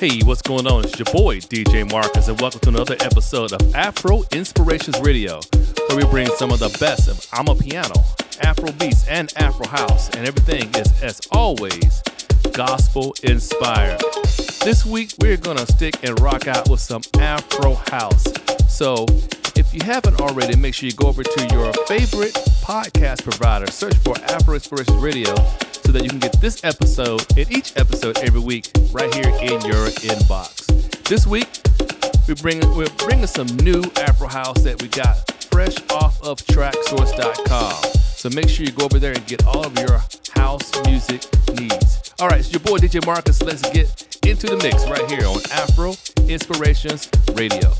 Hey, what's going on? It's your boy, DJ Marcus, and welcome to another episode of Afro Inspirations Radio, where we bring some of the best of Amapiano, Afro beats, and Afro house, and everything is, as always, gospel inspired. This week, we're gonna stick and rock out with some Afro house. So, if you haven't already, make sure you go over to your favorite podcast provider, search for Afro Inspirations Radio so that you can get this episode and each episode every week right here in your inbox. This week, we bring we're bringing some new Afro house that we got fresh off of traxsource.com. So make sure you go over there and get all of your house music needs. All right, it's your boy DJ Marcus. Let's get into the mix right here on Afro Inspirations Radio.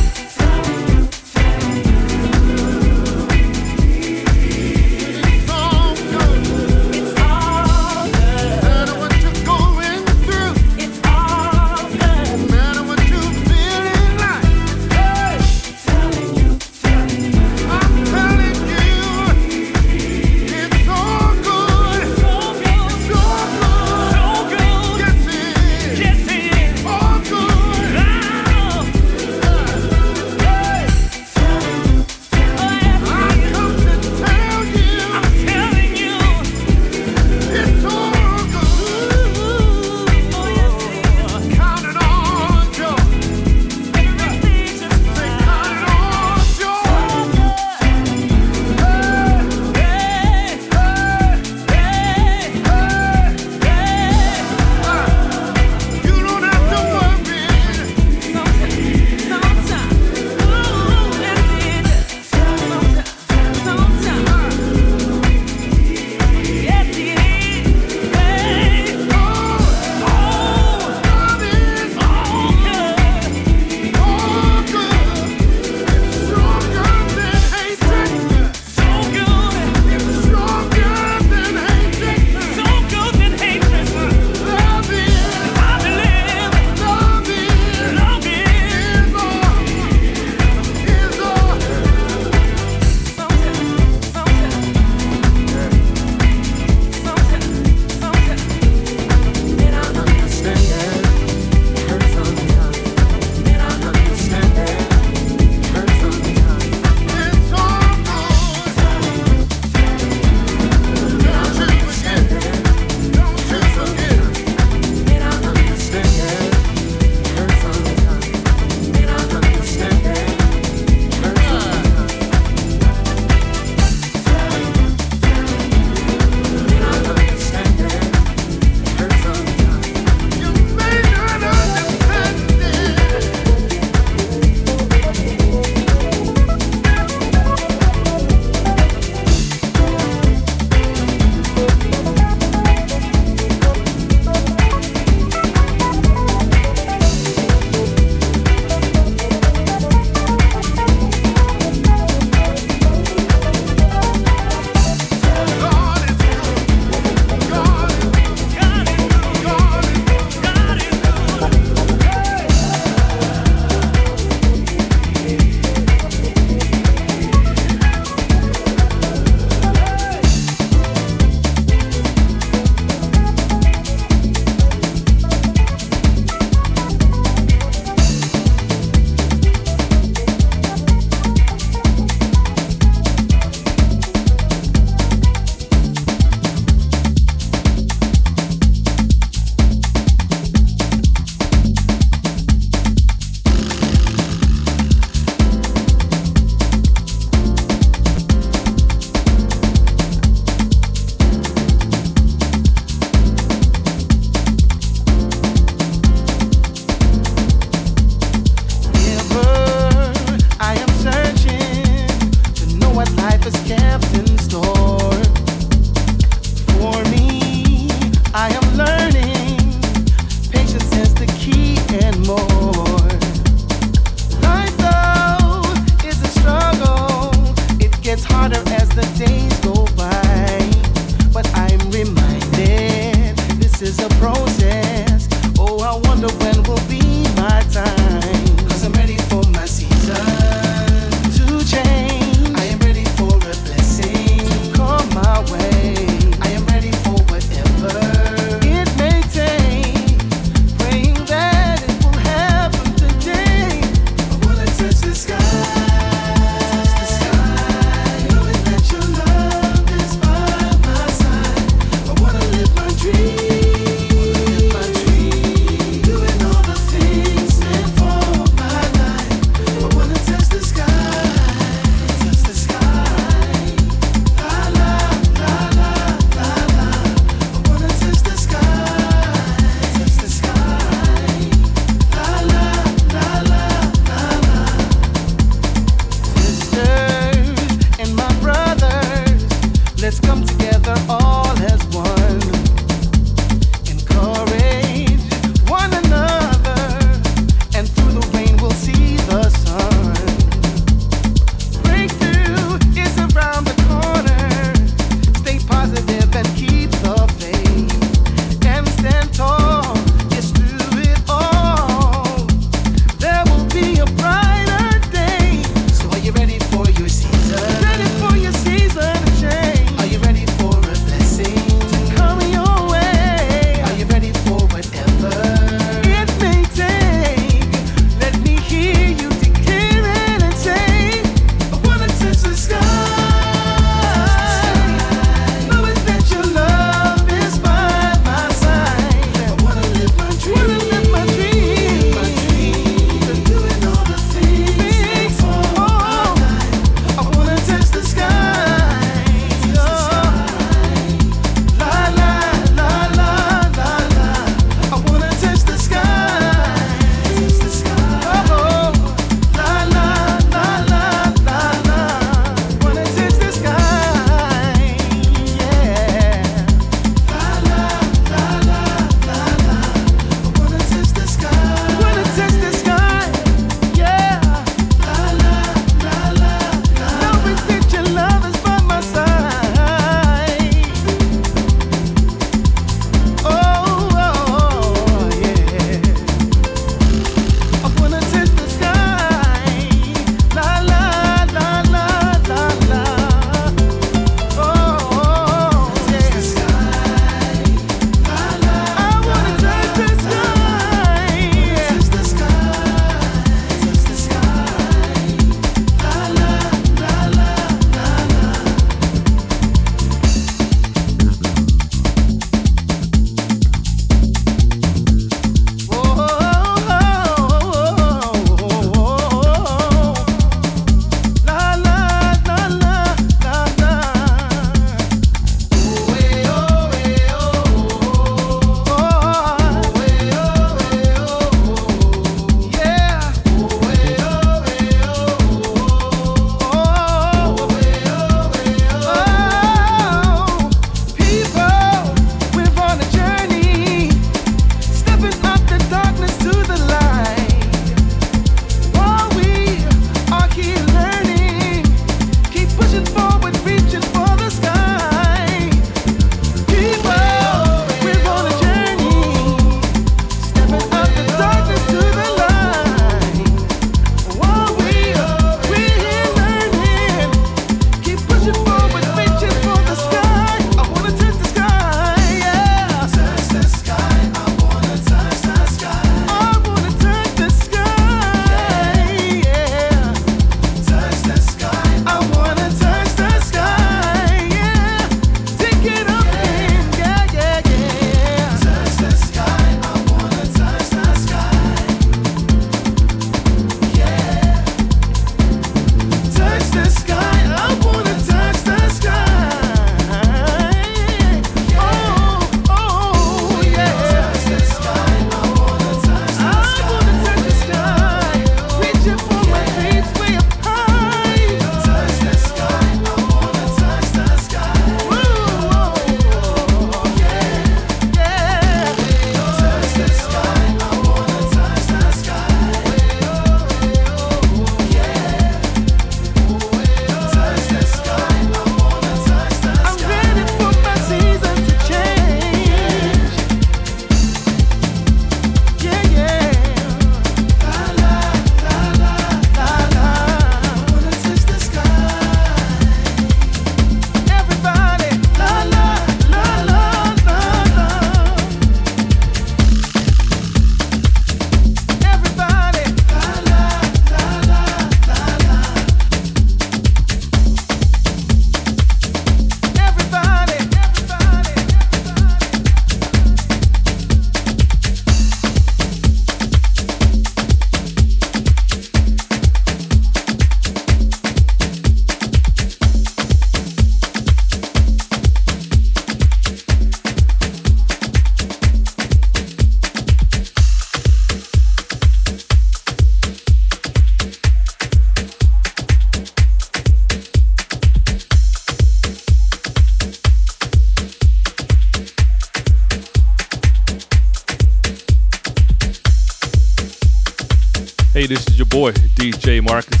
Boy, DJ Marcus.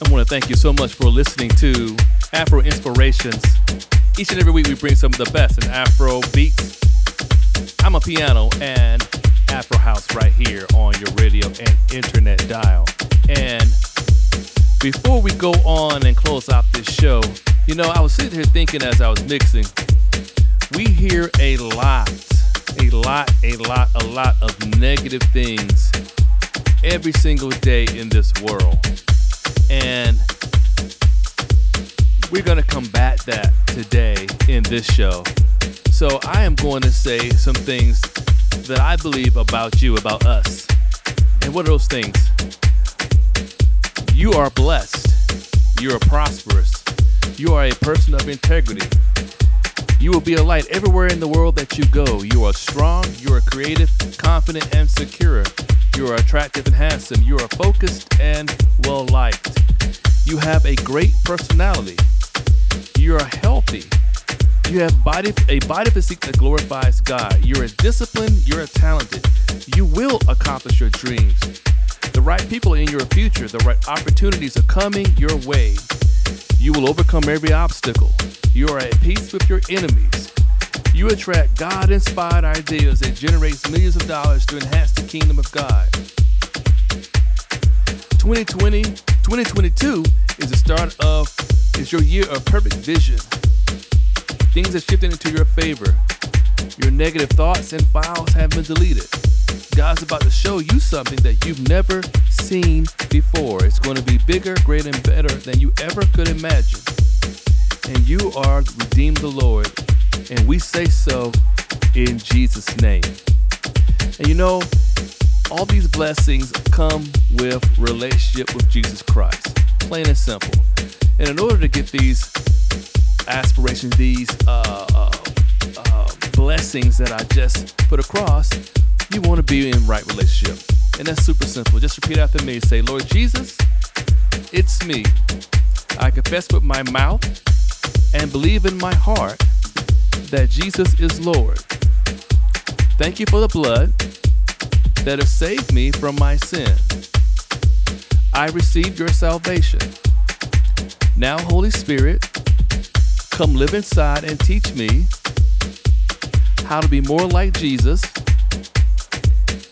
I want to thank you so much for listening to Afro Inspirations. Each and every week, we bring some of the best in Afro beats. Amapiano and Afro House right here on your radio and internet dial. And before we go on and close out this show, you know, I was sitting here thinking as I was mixing, negative things every single day in this world. And we're going to combat that today in this show. So I am going to say some things that I believe about you, about us. And what are those things? You are blessed. You are prosperous. You are a person of integrity. You will be a light everywhere in the world that you go. You are strong, you are creative, confident, and secure. You are attractive and handsome. You are focused and well liked. You have a great personality. You are healthy. You have body, a body physique that glorifies God. You're disciplined, you're talented. You will accomplish your dreams. The right people in your future, the right opportunities are coming your way. You will overcome every obstacle. You are at peace with your enemies. You attract God inspired ideas that generates millions of dollars to enhance the kingdom of God. 2020, 2022 is the start of, is your year of perfect vision. Things are shifting into your favor. Your negative thoughts and files have been deleted. God's about to show you something that you've never seen before. It's going to be bigger, greater, and better than you ever could imagine. And you are redeemed the Lord. And we say so in Jesus' name. And you know, all these blessings come with relationship with Jesus Christ. Plain and simple. And in order to get these aspirations, these uh, uh, uh, blessings that I just put across, you want to be in right relationship. And that's super simple. Just repeat after me. Say, Lord Jesus, it's me. I confess with my mouth and believe in my heart that Jesus is Lord. Thank you for the blood that has saved me from my sin. I received your salvation. Now, Holy Spirit, come live inside and teach me how to be more like Jesus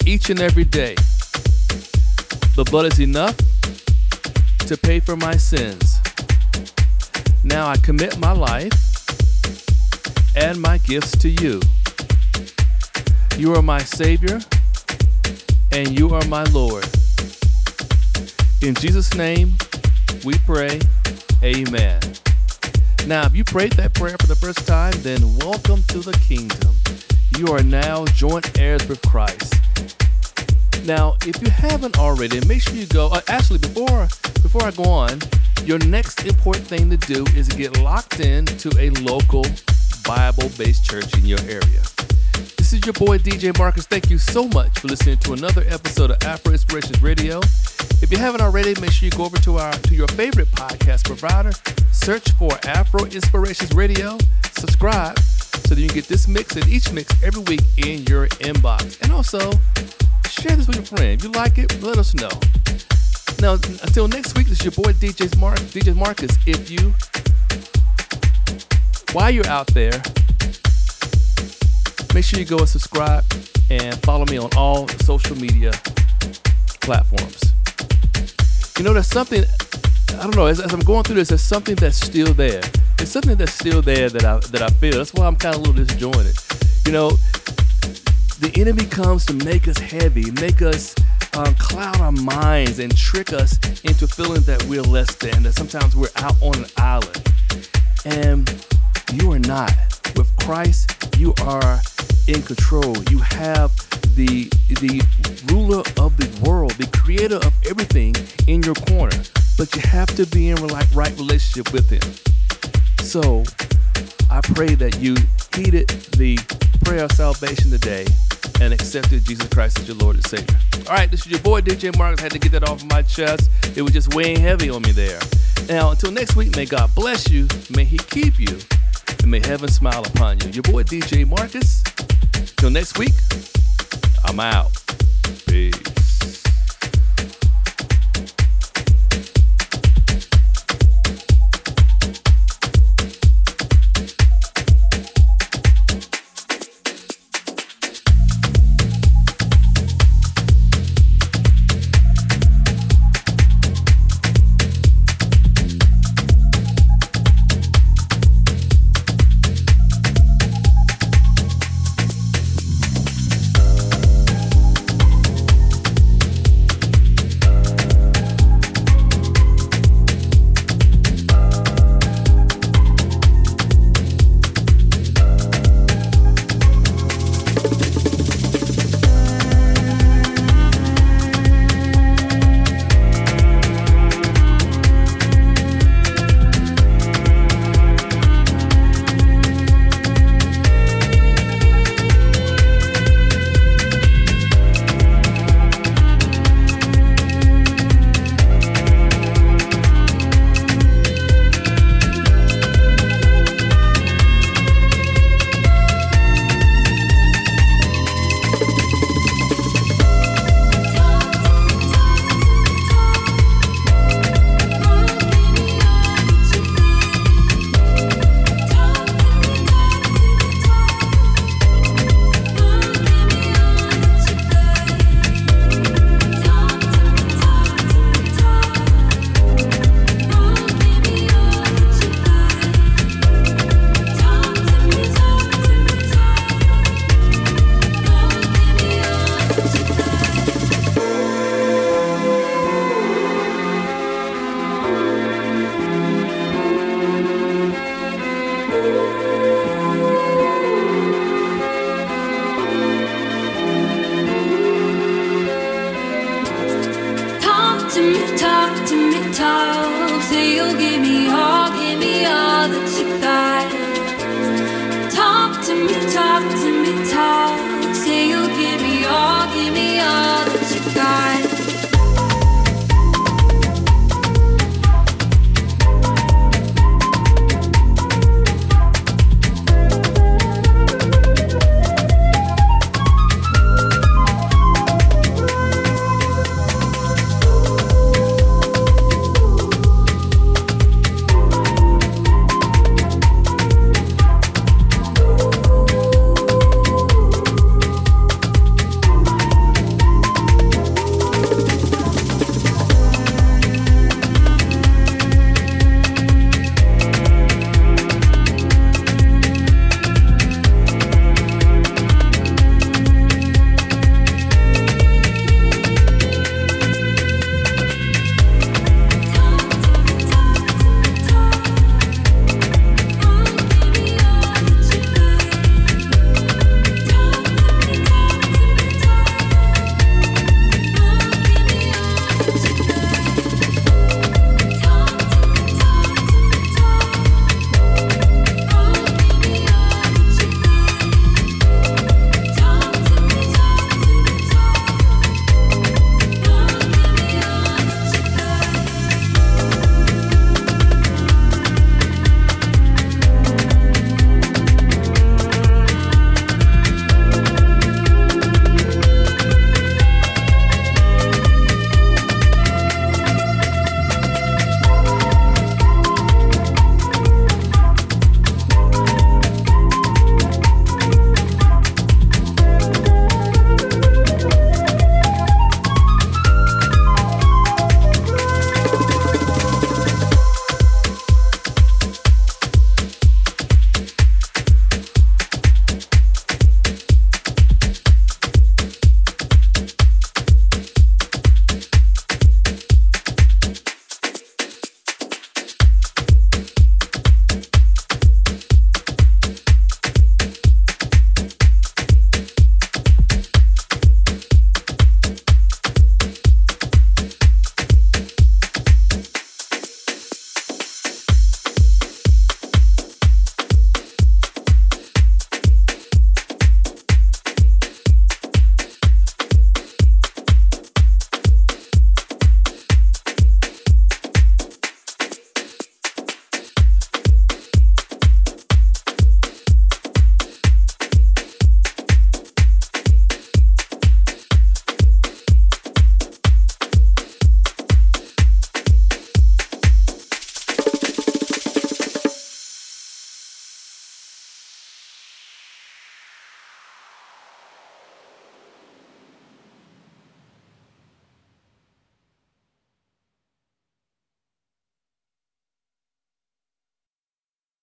each and every day. The blood is enough to pay for my sins. Now I commit my life and my gifts to you. You are my Savior and you are my Lord. In Jesus' name, we pray, Amen. Now, if you prayed that prayer for the first time, then welcome to the kingdom. You are now joint heirs with Christ. Now, if you haven't already, make sure you go. Uh, actually, before before I go on, your next important thing to do is get locked in to a local Bible-based church in your area. This is your boy DJ Marcus. Thank you so much for listening to another episode of Afro Inspirations Radio. If you haven't already, make sure you go over to our to your favorite podcast provider, search for Afro Inspirations Radio, subscribe so that you can get this mix and each mix every week in your inbox. And also share this with your friend. If you like it, let us know. Now, until next week, this is your boy DJ Mark, DJ Marcus. If you, while you're out there, make sure you go and subscribe and follow me on all social media platforms. You know, there's something, I don't know, as, as I'm going through this, there's something that's still there. There's something that's still there that I, that I feel. That's why I'm kind of a little disjointed. You know, the enemy comes to make us heavy, make us um, cloud our minds, and trick us into feeling that we're less than, that sometimes we're out on an island. And you are not. With Christ, you are in control. You have the the ruler of the world, the creator of everything in your corner. But you have to be in right, right relationship with him. So I pray that you heeded the prayer of salvation today and accepted Jesus Christ as your Lord and Savior. All right, this is your boy DJ Marcus. I had to get that off of my chest. It was just weighing heavy on me there. Now, until next week, may God bless you, may He keep you, and may heaven smile upon you. Your boy DJ Marcus Till next week, I'm out.